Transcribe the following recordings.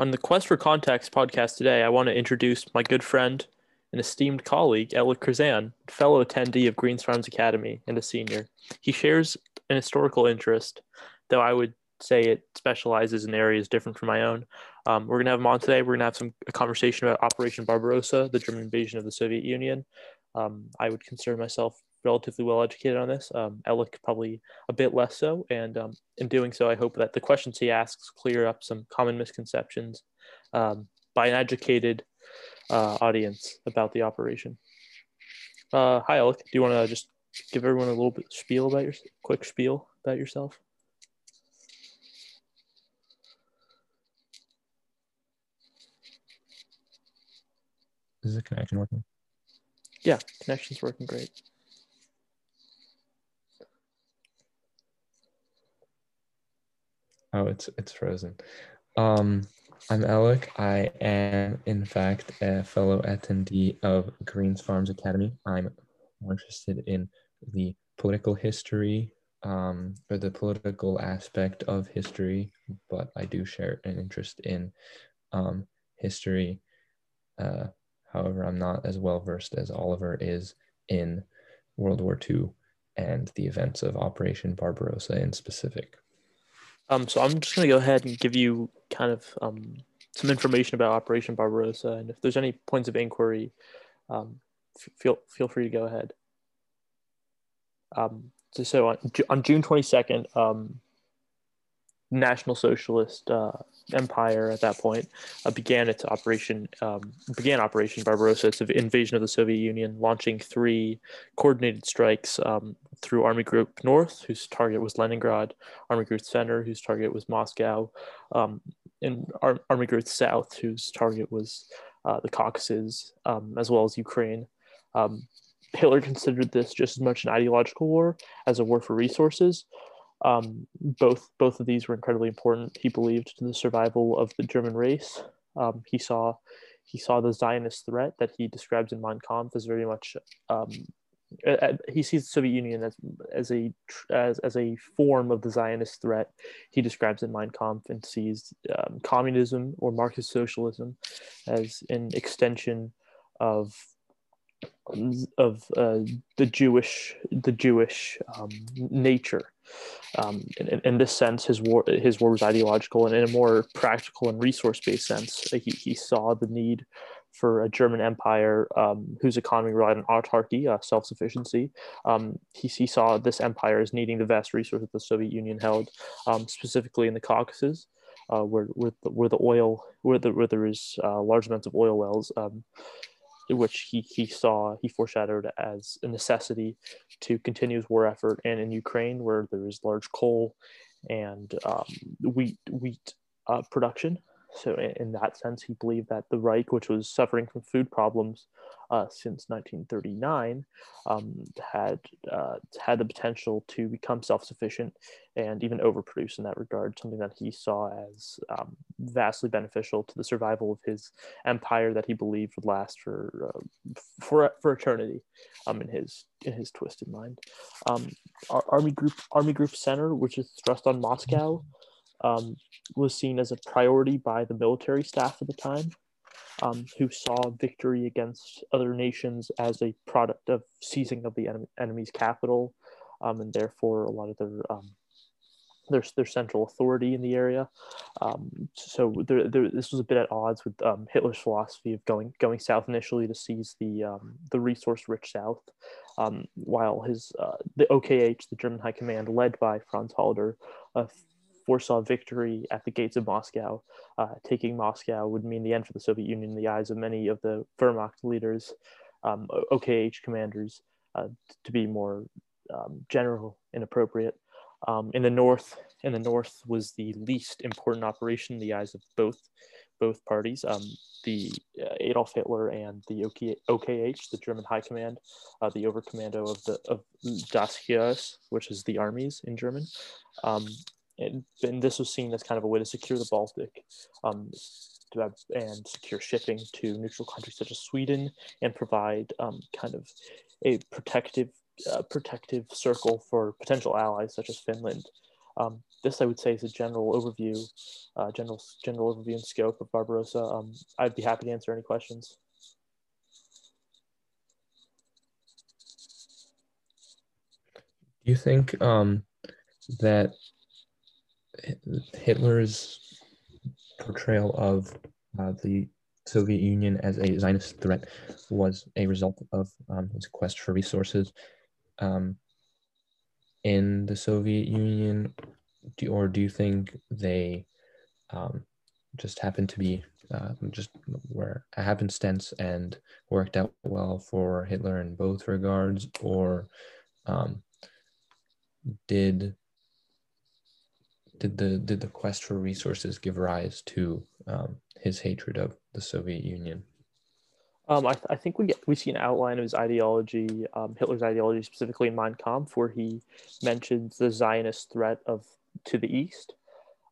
On the Quest for Context podcast today, I want to introduce my good friend and esteemed colleague, Alec Curzan, fellow attendee of Greens Farms Academy and a senior. He shares an historical interest, though I would say it specializes in areas different from my own. Um, we're going to have him on today. We're going to have some a conversation about Operation Barbarossa, the German invasion of the Soviet Union. Um, I would consider myself relatively well educated on this. Um, Alec probably a bit less so, and um, in doing so, I hope that the questions he asks clear up some common misconceptions um, by an educated uh, audience about the operation. Uh, hi, Alec. Do you want to just give everyone a little bit spiel about your quick spiel about yourself? Is the connection working? Yeah, connection's working great. Oh, it's it's frozen. Um, I'm Alec. I am, in fact, a fellow attendee of Greens Farms Academy. I'm more interested in the political history um, or the political aspect of history, but I do share an interest in um, history. Uh, however, I'm not as well versed as Oliver is in World War II and the events of Operation Barbarossa in specific. Um, so I'm just going to go ahead and give you kind of um, some information about Operation Barbarossa, and if there's any points of inquiry, um, feel feel free to go ahead. Um, so, so on, on June 22nd, um, National Socialist uh, Empire at that point uh, began its operation um, began Operation Barbarossa, its invasion of the Soviet Union, launching three coordinated strikes um, through Army Group North, whose target was Leningrad, Army Group Center, whose target was Moscow, um, and Ar- Army Group South, whose target was uh, the Caucasus, um, as well as Ukraine. Um, Hitler considered this just as much an ideological war as a war for resources. Um, both both of these were incredibly important. He believed to the survival of the German race. Um, he saw he saw the Zionist threat that he describes in Mein Kampf as very much. Um, he sees the Soviet Union as as a as, as a form of the Zionist threat. He describes in Mein Kampf and sees um, communism or Marxist socialism as an extension of of uh, the Jewish the Jewish um, nature. Um, in, in, this sense, his war his war was ideological, and in a more practical and resource based sense, he, he saw the need for a German empire um, whose economy relied on autarky, uh, self sufficiency. Um, he, he saw this empire as needing the vast resources the Soviet Union held, um, specifically in the Caucasus. Uh, where, where, the, where the oil where, the, where there is uh, large amounts of oil wells um, which he, he saw, he foreshadowed as a necessity to continue his war effort. And in Ukraine, where there is large coal and um, wheat, wheat uh, production, so in, that sense, he believed that the Reich, which was suffering from food problems uh, since 1939, um, had uh, had the potential to become self-sufficient and even overproduce in that regard. Something that he saw as um, vastly beneficial to the survival of his empire that he believed would last for uh, for for eternity. Um, in his in his twisted mind, um, Army Group Army Group Center, which is thrust on Moscow um, was seen as a priority by the military staff at the time, um, who saw victory against other nations as a product of seizing of the enemy, enemy's capital, um, and therefore a lot of their um, their, their central authority in the area. Um, so there, there, this was a bit at odds with um, Hitler's philosophy of going going south initially to seize the the resource rich south, while his uh, the OKH, the German High Command, led by Franz Halder, uh, foresaw victory at the gates of Moscow. Uh, taking Moscow would mean the end for the Soviet Union in the eyes of many of the Wehrmacht leaders, um, OKH commanders, uh, to be more um, general and appropriate. Um, in the north, in the north was the least important operation in the eyes of both both parties. Um, the uh, Adolf Hitler and the OK, OKH, the German High Command, uh, the overcommando of the of Das Heer, which is the armies in German, um, and, and this was seen as kind of a way to secure the Baltic um, have, and secure shipping to neutral countries such as Sweden and provide um, kind of a protective uh, protective circle for potential allies such as Finland. Um, this, I would say, is a general overview, uh, general general overview and scope of Barbarossa. Um, I'd be happy to answer any questions. Do you think um, that Hitler's portrayal of uh, the Soviet Union as a Zionist threat was a result of um, his quest for resources. Um, in the Soviet Union, do, or do you think they um, just happened to be uh, just were a happenstance and worked out well for Hitler in both regards, or um, did did the did the quest for resources give rise to um, his hatred of the Soviet Union? Um, I, th- I, think we get, we see an outline of his ideology, um, Hitler's ideology, specifically in Mein Kampf, where he mentions the Zionist threat of to the east,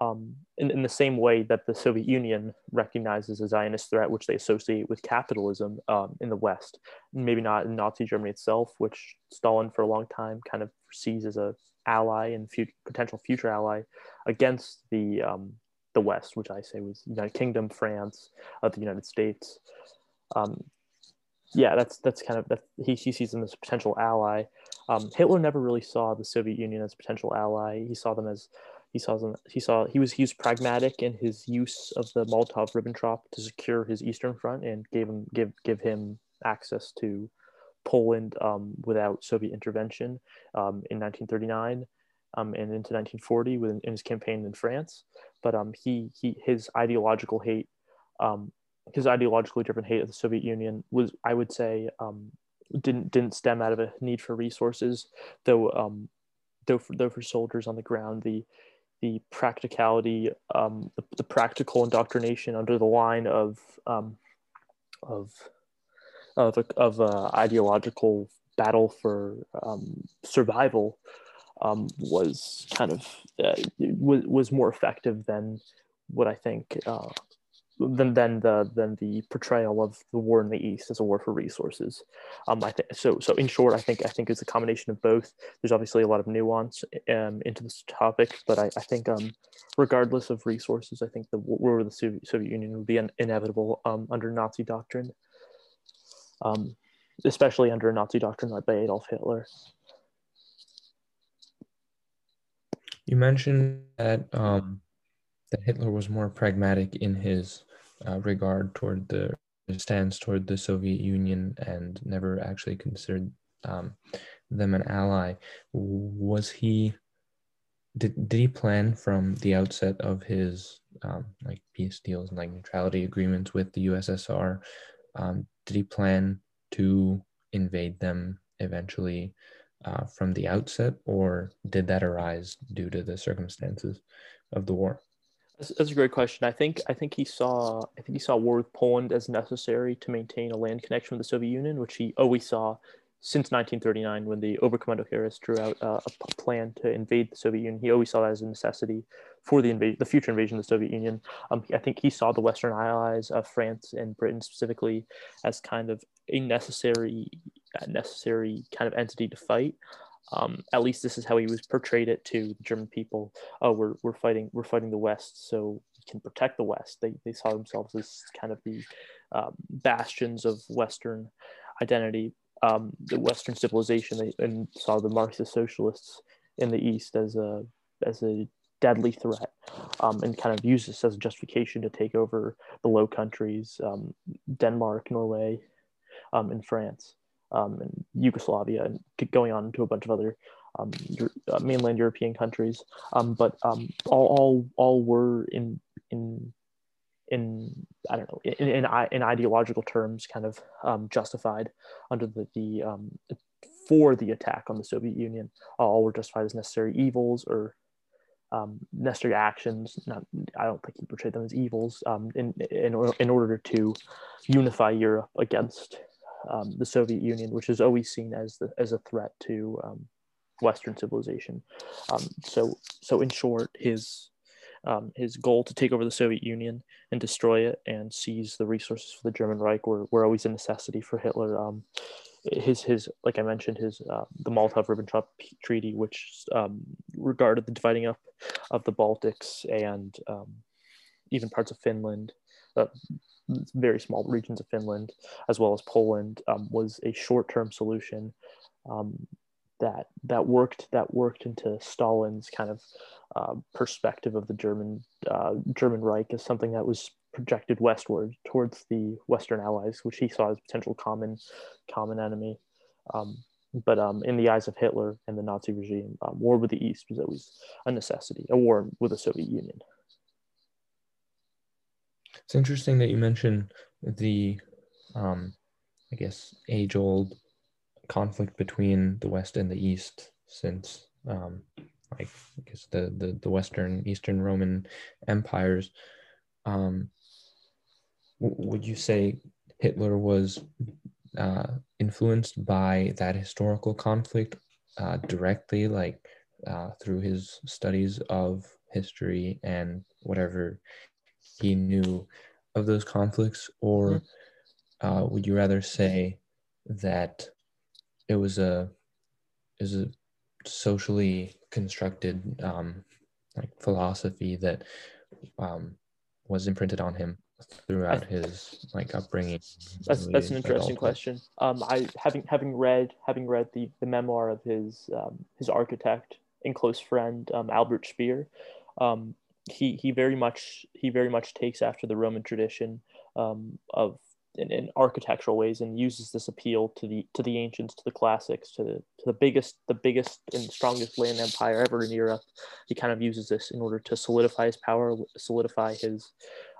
um, in, in the same way that the Soviet Union recognizes a Zionist threat, which they associate with capitalism um, in the West. Maybe not in Nazi Germany itself, which Stalin for a long time kind of sees as a ally and future, potential future ally against the um, the West, which I say was United Kingdom, France, uh, the United States um, yeah, that's that's kind of that he, he sees them as a potential ally. Um, Hitler never really saw the Soviet Union as a potential ally. He saw them as he saw them he saw he was he was pragmatic in his use of the Molotov Ribbentrop to secure his eastern front and gave him give give him access to Poland um, without Soviet intervention um, in 1939 um, and into 1940 within, in his campaign in France. But um, he he his ideological hate um, his ideologically driven hate of the Soviet Union was, I would say, um, didn't didn't stem out of a need for resources, though though for, though for soldiers on the ground, the the practicality, the, the practical indoctrination under the line of um, of of of uh, ideological battle for um, survival um, was kind of uh, was was more effective than what I think uh, than than the than the portrayal of the war in the East as a war for resources. Um, I think so. So in short, I think I think it's a combination of both. There's obviously a lot of nuance um, into this topic, but I, I think um, regardless of resources, I think the war with the Soviet, Soviet Union would be inevitable um, under Nazi doctrine, um, especially under a Nazi doctrine led by Adolf Hitler. You mentioned that um, that Hitler was more pragmatic in his uh, regard toward the stance toward the Soviet Union and never actually considered um, them an ally. Was he did did he plan from the outset of his um, like peace deals and like neutrality agreements with the USSR? He plan to invade them eventually uh, from the outset, or did that arise due to the circumstances of the war? That's a great question. I think I think he saw I think he saw war with Poland as necessary to maintain a land connection with the Soviet Union, which he always saw since 1939 when the Oberkommandeur drew out uh, a plan to invade the Soviet Union. He always saw that as a necessity for the invasion, the future invasion of the Soviet Union. Um, I think he saw the Western allies, of France and Britain specifically, as kind of a necessary, necessary kind of entity to fight. Um, at least this is how he was portrayed it to the German people. Oh, we're, we're fighting we're fighting the West, so we can protect the West. They, they saw themselves as kind of the um, bastions of Western identity, um, the Western civilization, and saw the Marxist socialists in the East as a as a deadly threat, um, and kind of used this as a justification to take over the Low Countries, um, Denmark, Norway, um, and France um, and Yugoslavia, and going on to a bunch of other um, uh, mainland European countries. But all, all, all were in in in I don't know in in, in ideological terms, kind of um, justified under the the um, for the attack on the Soviet Union. All were justified as necessary evils or um, necessary actions. Not, I don't think he portrayed them as evils um, in, in, in order to unify Europe against um, the Soviet Union, which is always seen as the, as a threat to um, Western civilization. So, so in short, his um, his goal to take over the Soviet Union and destroy it and seize the resources for the German Reich were, were always a necessity for Hitler. Um, his his like I mentioned his uh, the Molotov-Ribbentrop Treaty, which um, regarded the dividing up of the Baltics and um, even parts of Finland, uh, very small regions of Finland, as well as Poland, um, was a short-term solution um, that that worked that worked into Stalin's kind of uh, perspective of the German uh, German Reich as something that was projected westward towards the Western Allies, which he saw as potential common common enemy. Um, but um, in the eyes of Hitler and the Nazi regime, um, war with the East was always a necessity, a war with the Soviet Union. It's interesting that you mentioned the, um, I guess, age-old conflict between the West and the East, since um, like I guess the, the the Western Eastern Roman empires. Um, would you say Hitler was uh, influenced by that historical conflict uh, directly, like uh, through his studies of history and whatever he knew of those conflicts, or mm-hmm. uh, would you rather say that it was a is a socially constructed um, like philosophy that um, was imprinted on him throughout his like upbringing? That's that's an interesting question. Um, I having having read having read the the memoir of his um, his architect and close friend um, Albert Speer, um, he he very much he very much takes after the Roman tradition um, of in, in, architectural ways and uses this appeal to the to the ancients to the classics to the to the biggest the biggest and strongest land empire ever in Europe. He kind of uses this in order to solidify his power, solidify his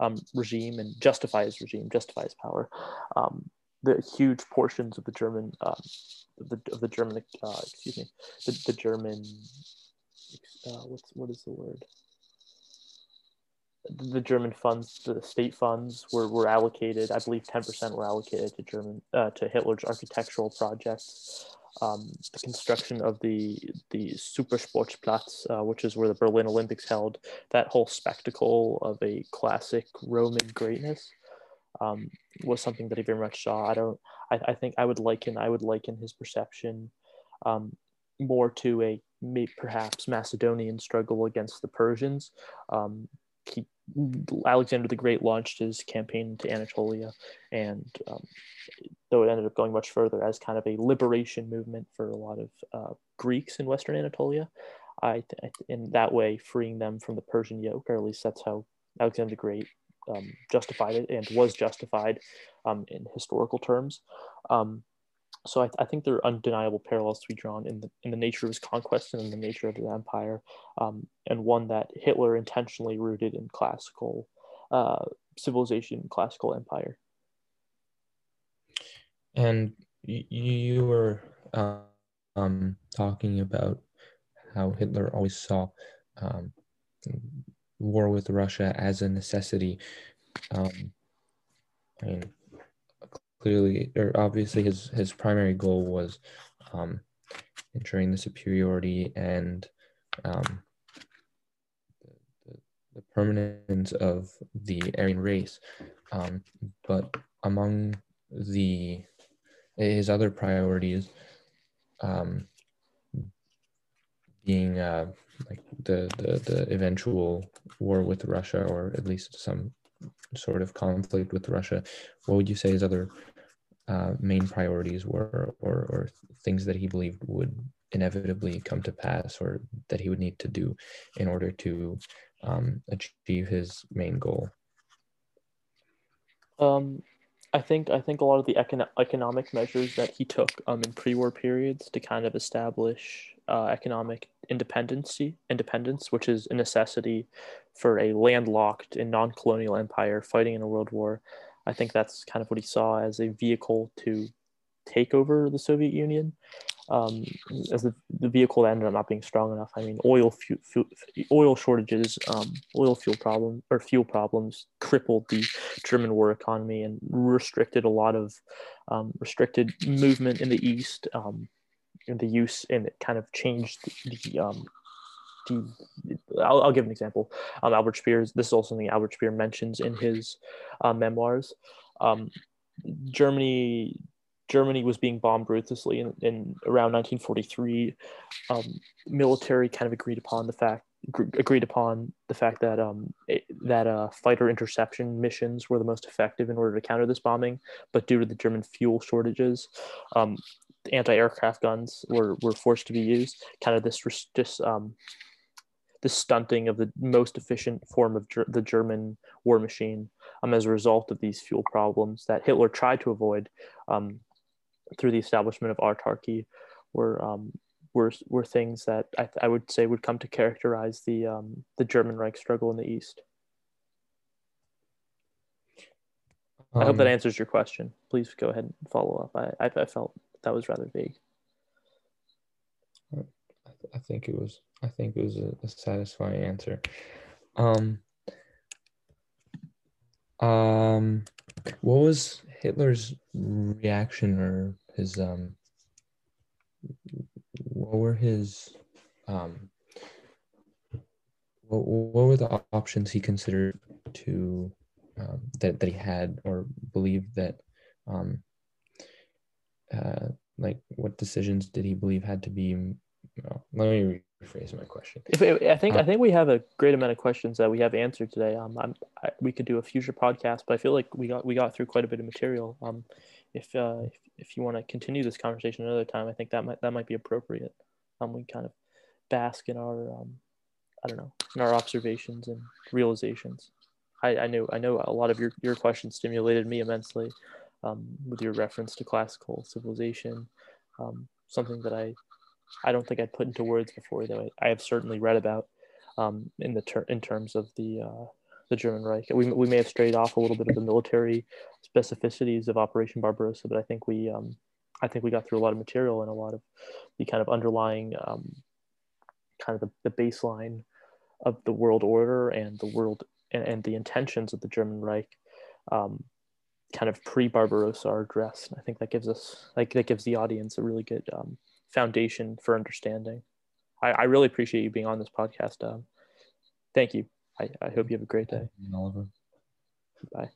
um, regime and justify his regime, justify his power. Um, the huge portions of the German, of the of the German, uh, excuse me, the, the German, uh, what's what is the word? The German funds, the state funds, were, were allocated. I believe ten percent were allocated to German uh, to Hitler's architectural projects um, the construction of the the Supersportplatz, uh, which is where the Berlin Olympics held, that whole spectacle of a classic Roman greatness um, was something that he very much saw. I don't. I, I think I would liken I would liken his perception um, more to a maybe perhaps Macedonian struggle against the Persians. Um, he Alexander the Great launched his campaign into Anatolia, and um, though it ended up going much further as kind of a liberation movement for a lot of uh, Greeks in Western Anatolia, I th- in that way freeing them from the Persian yoke, or at least that's how Alexander the Great um, justified it and was justified um, in historical terms. Um, so I, I, think there are undeniable parallels to be drawn in the in the nature of his conquest and in the nature of his empire, um, and one that Hitler intentionally rooted in classical uh, civilization, classical empire. And you, you were uh, um, talking about how Hitler always saw um, war with Russia as a necessity. Um, I mean, clearly or obviously his his primary goal was um, ensuring the superiority and um, the, the, permanence of the Aryan race. Um, but among the his other priorities, um, being uh, like the, the the eventual war with Russia, or at least some sort of conflict with Russia, what would you say his other uh, main priorities were or, or things that he believed would inevitably come to pass or that he would need to do in order to um, achieve his main goal? Um, I think I think a lot of the econ- economic measures that he took um, in pre-war periods to kind of establish uh, economic independency, independence, which is a necessity for a landlocked and non-colonial empire fighting in a world war. I think that's kind of what he saw as a vehicle to take over the Soviet Union. Um, as the, the vehicle ended up not being strong enough. I mean, oil fu- fu- oil shortages, um, oil fuel problem or fuel problems crippled the German war economy and restricted a lot of um, restricted movement in the east. Um, and the use and it kind of changed the, the um, I'll, I'll, give an example. Um, Albert Speer, this is also something Albert Speer mentions in his uh, memoirs. Um, Germany Germany was being bombed ruthlessly in, in around 1943. Um, military kind of agreed upon the fact agreed upon the fact that um, it, that uh, fighter interception missions were the most effective in order to counter this bombing, but due to the German fuel shortages, um, anti-aircraft guns were, were forced to be used. Kind of this this um, the stunting of the most efficient form of ger- the German war machine um, as a result of these fuel problems that Hitler tried to avoid um, through the establishment of autarky were um, were were things that I, I would say would come to characterize the um, the German Reich struggle in the East. I hope that um, answers your question. Please go ahead and follow up. I, I, I felt that was rather vague. I, think it was. I think it was a, a satisfying answer. Um. Um. What was Hitler's reaction or his um what were his um what, what were the options he considered to um, that, that he had or believed that um uh like what decisions did he believe had to be well, let me rephrase my question. If, i think uh, i think we have a great amount of questions that we have answered today. Um I'm, I, we could do a future podcast but i feel like we got we got through quite a bit of material. Um if uh if, if you want to continue this conversation another time i think that might that might be appropriate. Um, we kind of bask in our um, I don't know in our observations and realizations. I, I know I know a lot of your, your questions stimulated me immensely um, with your reference to classical civilization, um, something that I I don't think I'd put into words before, though I, I have certainly read about um, in the ter- in terms of the uh, the German Reich. We, we may have strayed off a little bit of the military specificities of Operation Barbarossa, but I think we um, I think we got through a lot of material and a lot of the kind of underlying um, kind of the, the baseline of the world order and the world and, and the intentions of the German Reich um, kind of pre-Barbarossa are addressed. I think that gives us like that gives the audience a really good um, foundation for understanding. I, I, really appreciate you being on this podcast. Um, thank you. I, I hope you have a great day. Oliver. Bye.